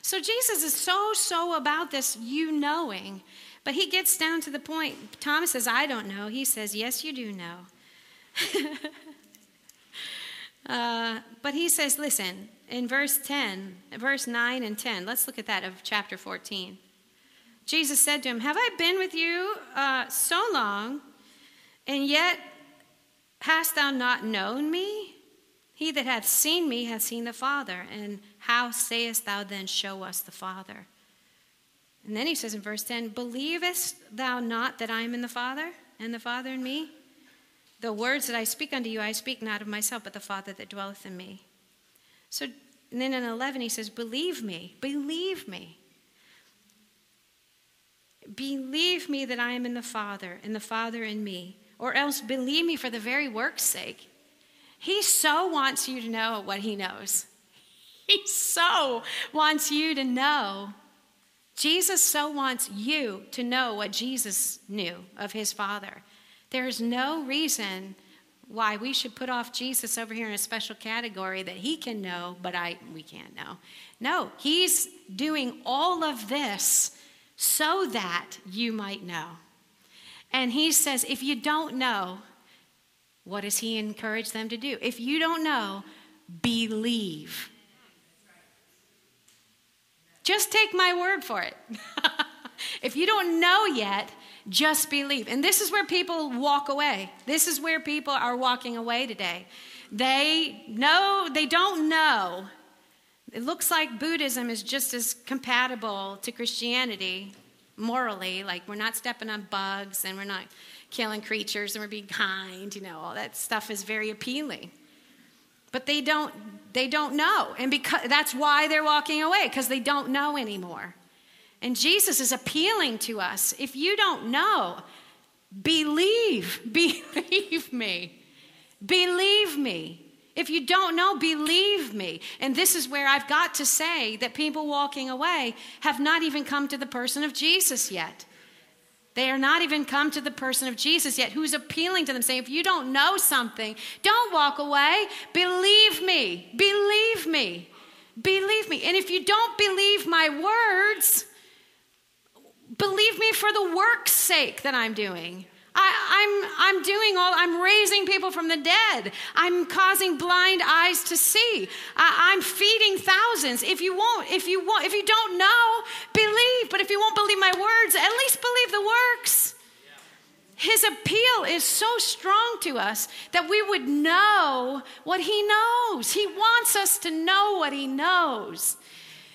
So Jesus is so, so about this you knowing. But he gets down to the point. Thomas says, I don't know. He says, Yes, you do know. uh, but he says, Listen, in verse 10, verse 9 and 10, let's look at that of chapter 14. Jesus said to him, Have I been with you uh, so long, and yet Hast thou not known me? He that hath seen me hath seen the Father. And how sayest thou then, Show us the Father? And then he says in verse 10 Believest thou not that I am in the Father, and the Father in me? The words that I speak unto you, I speak not of myself, but the Father that dwelleth in me. So then in 11, he says, Believe me, believe me. Believe me that I am in the Father, and the Father in me or else believe me for the very work's sake. He so wants you to know what he knows. He so wants you to know. Jesus so wants you to know what Jesus knew of his Father. There is no reason why we should put off Jesus over here in a special category that he can know, but I we can't know. No, he's doing all of this so that you might know. And he says, if you don't know, what does he encourage them to do? If you don't know, believe. Just take my word for it. if you don't know yet, just believe. And this is where people walk away. This is where people are walking away today. They know, they don't know. It looks like Buddhism is just as compatible to Christianity morally, like we're not stepping on bugs and we're not killing creatures and we're being kind, you know, all that stuff is very appealing. But they don't they don't know. And because that's why they're walking away because they don't know anymore. And Jesus is appealing to us. If you don't know, believe, believe me. Believe me. If you don't know, believe me. And this is where I've got to say that people walking away have not even come to the person of Jesus yet. They are not even come to the person of Jesus yet, who's appealing to them, saying, If you don't know something, don't walk away. Believe me. Believe me. Believe me. And if you don't believe my words, believe me for the work's sake that I'm doing. I, am I'm, I'm doing all, I'm raising people from the dead. I'm causing blind eyes to see. I, I'm feeding thousands. If you won't, if you won't, if you don't know, believe. But if you won't believe my words, at least believe the works. His appeal is so strong to us that we would know what he knows. He wants us to know what he knows.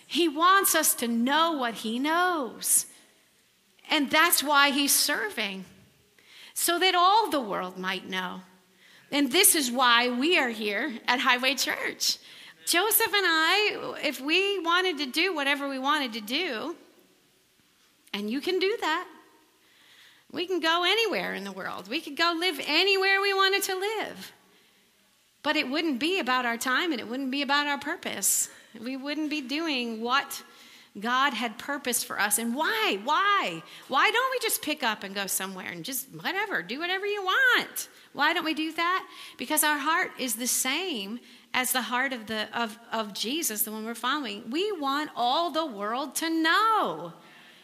He wants us to know what he knows. And that's why he's serving so that all the world might know. And this is why we are here at Highway Church. Joseph and I, if we wanted to do whatever we wanted to do, and you can do that, we can go anywhere in the world. We could go live anywhere we wanted to live. But it wouldn't be about our time and it wouldn't be about our purpose. We wouldn't be doing what God had purpose for us. And why? Why? Why don't we just pick up and go somewhere and just whatever, do whatever you want? Why don't we do that? Because our heart is the same as the heart of the of, of Jesus, the one we're following. We want all the world to know.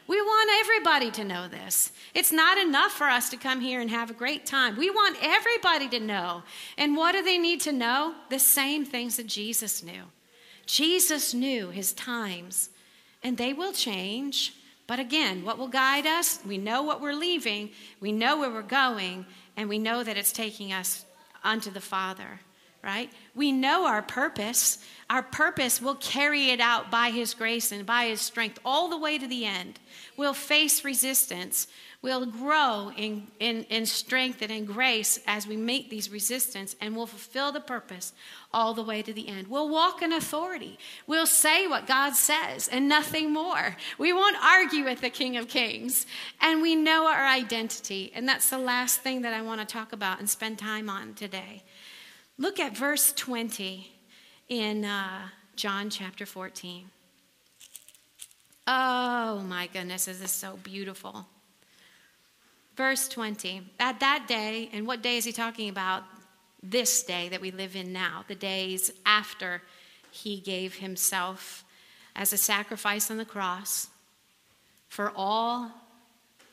We want everybody to know this. It's not enough for us to come here and have a great time. We want everybody to know. And what do they need to know? The same things that Jesus knew. Jesus knew his times and they will change. But again, what will guide us? We know what we're leaving, we know where we're going, and we know that it's taking us unto the Father, right? We know our purpose. Our purpose will carry it out by His grace and by His strength all the way to the end. We'll face resistance. We'll grow in, in, in strength and in grace as we meet these resistance, and we'll fulfill the purpose all the way to the end. We'll walk in authority. We'll say what God says and nothing more. We won't argue with the King of Kings. And we know our identity. And that's the last thing that I want to talk about and spend time on today. Look at verse 20 in uh, John chapter 14. Oh my goodness, this is so beautiful. Verse 20. At that day, and what day is he talking about? This day that we live in now, the days after he gave himself as a sacrifice on the cross for all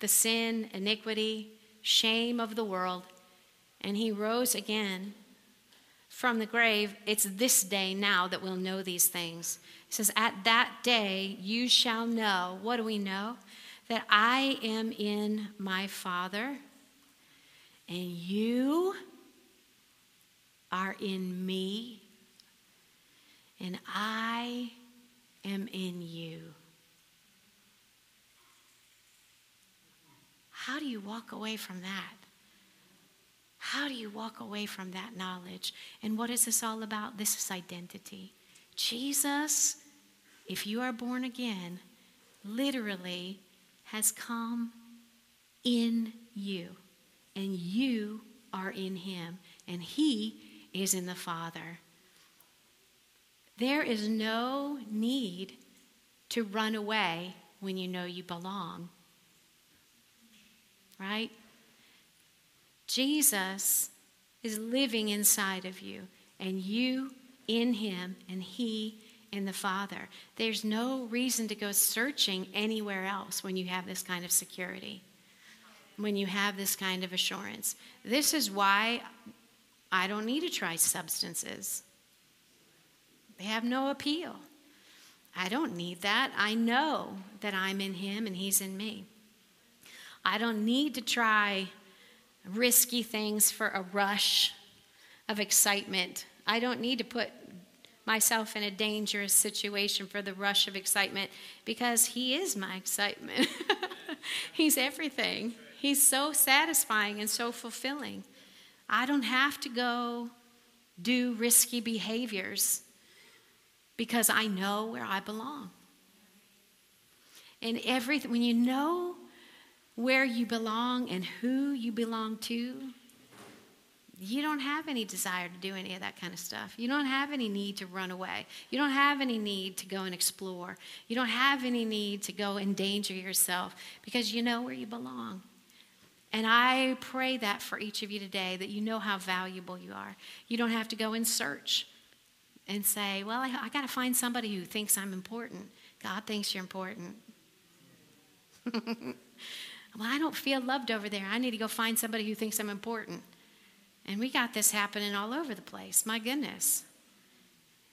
the sin, iniquity, shame of the world, and he rose again from the grave. It's this day now that we'll know these things. He says, At that day you shall know. What do we know? That I am in my Father, and you are in me, and I am in you. How do you walk away from that? How do you walk away from that knowledge? And what is this all about? This is identity. Jesus, if you are born again, literally has come in you, and you are in him, and he is in the Father. There is no need to run away when you know you belong. Right? Jesus is living inside of you, and you in him, and he in the Father. There's no reason to go searching anywhere else when you have this kind of security, when you have this kind of assurance. This is why I don't need to try substances, they have no appeal. I don't need that. I know that I'm in Him and He's in me. I don't need to try risky things for a rush of excitement. I don't need to put myself in a dangerous situation for the rush of excitement because He is my excitement. He's everything. He's so satisfying and so fulfilling. I don't have to go do risky behaviors because I know where I belong. And everything, when you know where you belong and who you belong to, you don't have any desire to do any of that kind of stuff. You don't have any need to run away. You don't have any need to go and explore. You don't have any need to go endanger yourself because you know where you belong. And I pray that for each of you today that you know how valuable you are. You don't have to go and search and say, well, I, I got to find somebody who thinks I'm important. God thinks you're important. well, I don't feel loved over there. I need to go find somebody who thinks I'm important. And we got this happening all over the place. My goodness.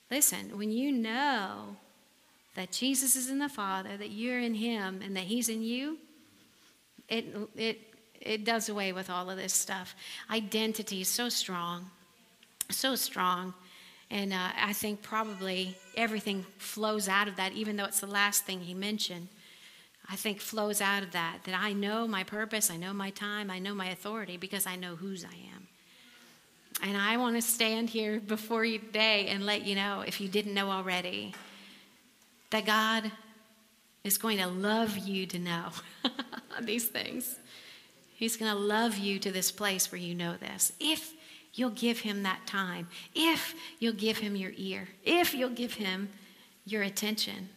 Listen, when you know that Jesus is in the Father, that you're in Him, and that He's in you, it, it it does away with all of this stuff. Identity is so strong, so strong. And uh, I think probably everything flows out of that, even though it's the last thing he mentioned. I think flows out of that, that I know my purpose, I know my time, I know my authority because I know whose I am. And I want to stand here before you today and let you know, if you didn't know already, that God is going to love you to know these things. He's going to love you to this place where you know this. If you'll give him that time, if you'll give him your ear, if you'll give him your attention.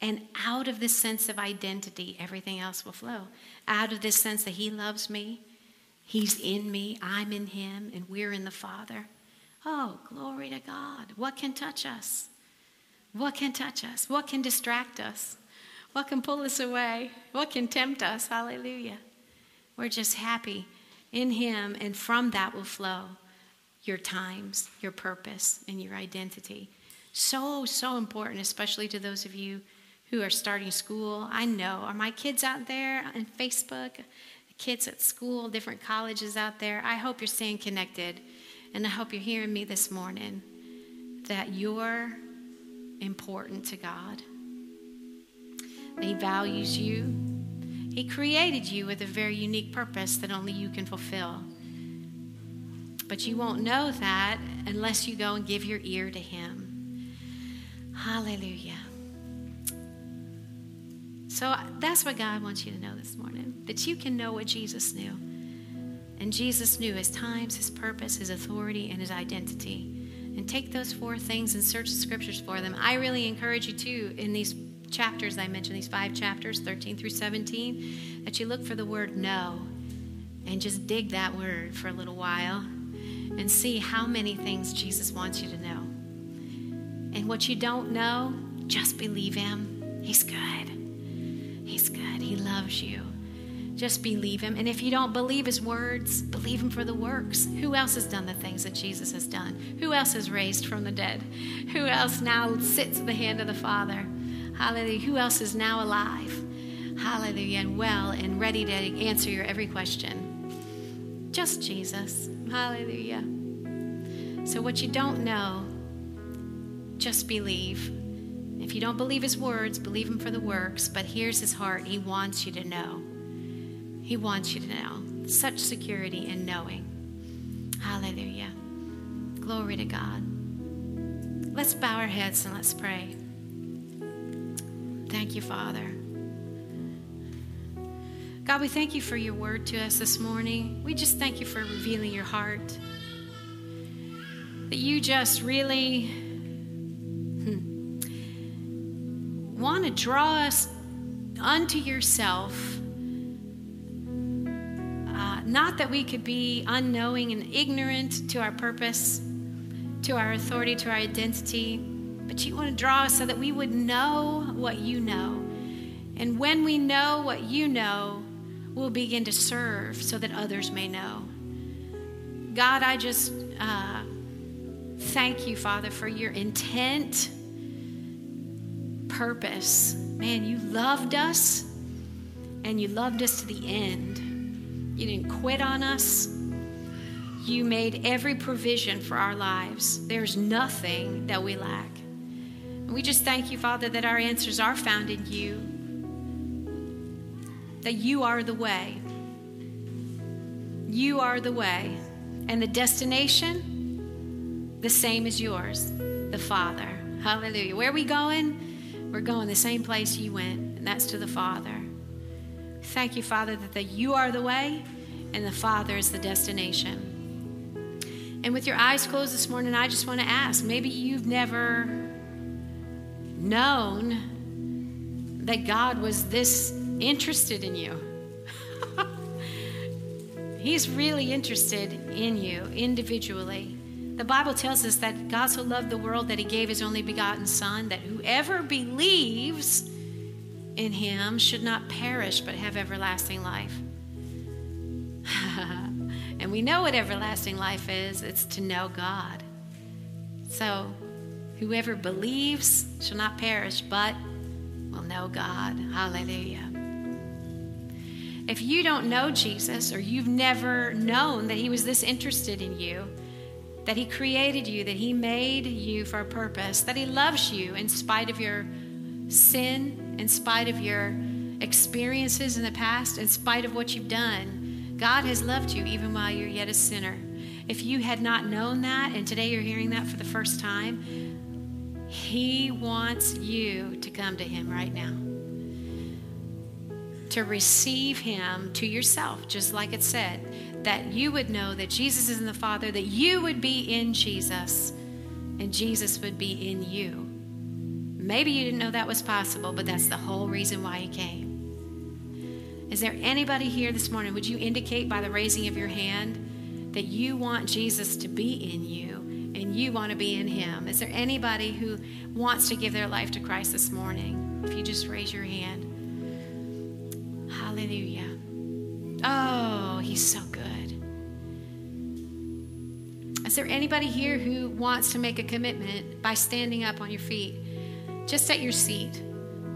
And out of this sense of identity, everything else will flow. Out of this sense that he loves me, he's in me, I'm in him, and we're in the Father. Oh, glory to God. What can touch us? What can touch us? What can distract us? What can pull us away? What can tempt us? Hallelujah. We're just happy in Him, and from that will flow your times, your purpose, and your identity. So, so important, especially to those of you who are starting school. I know. Are my kids out there on Facebook? Kids at school, different colleges out there. I hope you're staying connected. And I hope you're hearing me this morning that you're important to God. He values you. He created you with a very unique purpose that only you can fulfill. But you won't know that unless you go and give your ear to Him. Hallelujah. So that's what God wants you to know this morning that you can know what Jesus knew. And Jesus knew his times, his purpose, his authority, and his identity. And take those four things and search the scriptures for them. I really encourage you to, in these chapters I mentioned, these five chapters, 13 through 17, that you look for the word know and just dig that word for a little while and see how many things Jesus wants you to know. And what you don't know, just believe Him. He's good. He's good. He loves you. Just believe Him. And if you don't believe His words, believe Him for the works. Who else has done the things that Jesus has done? Who else has raised from the dead? Who else now sits at the hand of the Father? Hallelujah. Who else is now alive? Hallelujah. And well and ready to answer your every question. Just Jesus. Hallelujah. So, what you don't know, just believe. If you don't believe his words, believe him for the works. But here's his heart. He wants you to know. He wants you to know. Such security in knowing. Hallelujah. Glory to God. Let's bow our heads and let's pray. Thank you, Father. God, we thank you for your word to us this morning. We just thank you for revealing your heart. That you just really want to draw us unto yourself. Uh, not that we could be unknowing and ignorant to our purpose, to our authority, to our identity, but you want to draw us so that we would know what you know. And when we know what you know, we'll begin to serve so that others may know. God, I just uh, thank you, Father, for your intent, purpose. Man, you loved us and you loved us to the end. You didn't quit on us. You made every provision for our lives. There's nothing that we lack. And we just thank you, Father, that our answers are found in you, that you are the way. You are the way. And the destination, the same as yours, the Father. Hallelujah. Where are we going? We're going the same place you went, and that's to the Father. Thank you, Father, that the, you are the way and the Father is the destination. And with your eyes closed this morning, I just want to ask maybe you've never known that God was this interested in you. He's really interested in you individually. The Bible tells us that God so loved the world that he gave his only begotten Son, that whoever believes in him should not perish but have everlasting life. And we know what everlasting life is it's to know God. So, whoever believes shall not perish, but will know God. Hallelujah. If you don't know Jesus or you've never known that He was this interested in you, that He created you, that He made you for a purpose, that He loves you in spite of your sin, in spite of your experiences in the past, in spite of what you've done, God has loved you even while you're yet a sinner. If you had not known that, and today you're hearing that for the first time, He wants you to come to Him right now. To receive Him to yourself, just like it said, that you would know that Jesus is in the Father, that you would be in Jesus, and Jesus would be in you. Maybe you didn't know that was possible, but that's the whole reason why He came. Is there anybody here this morning? Would you indicate by the raising of your hand that you want Jesus to be in you and you want to be in Him? Is there anybody who wants to give their life to Christ this morning? If you just raise your hand. Hallelujah. Oh, He's so good. Is there anybody here who wants to make a commitment by standing up on your feet, just at your seat,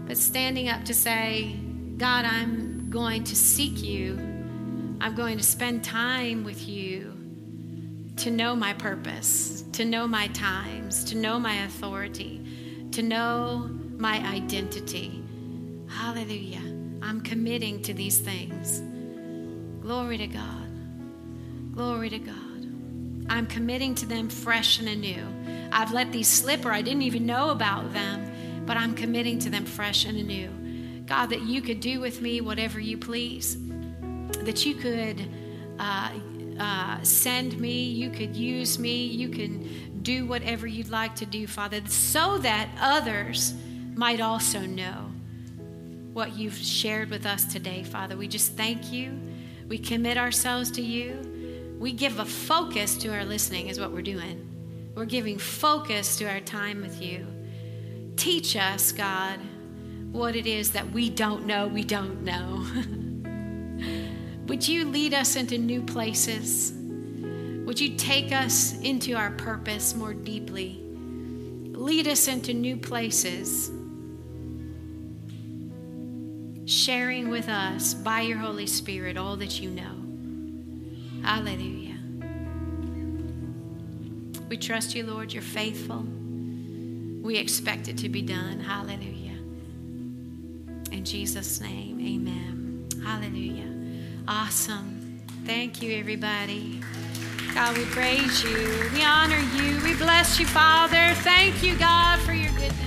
but standing up to say, God, I'm going to seek you. I'm going to spend time with you to know my purpose, to know my times, to know my authority, to know my identity. Hallelujah. I'm committing to these things. Glory to God. Glory to God. I'm committing to them fresh and anew. I've let these slip or I didn't even know about them, but I'm committing to them fresh and anew. God, that you could do with me whatever you please, that you could uh, uh, send me, you could use me, you can do whatever you'd like to do, Father, so that others might also know what you've shared with us today, Father. We just thank you. We commit ourselves to you. We give a focus to our listening, is what we're doing. We're giving focus to our time with you. Teach us, God what it is that we don't know, we don't know. Would you lead us into new places? Would you take us into our purpose more deeply? Lead us into new places, sharing with us by your Holy Spirit all that you know. Hallelujah. We trust you, Lord. You're faithful. We expect it to be done. Hallelujah. In Jesus' name, amen. Hallelujah. Awesome. Thank you, everybody. God, we praise you. We honor you. We bless you, Father. Thank you, God, for your goodness.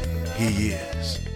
he is.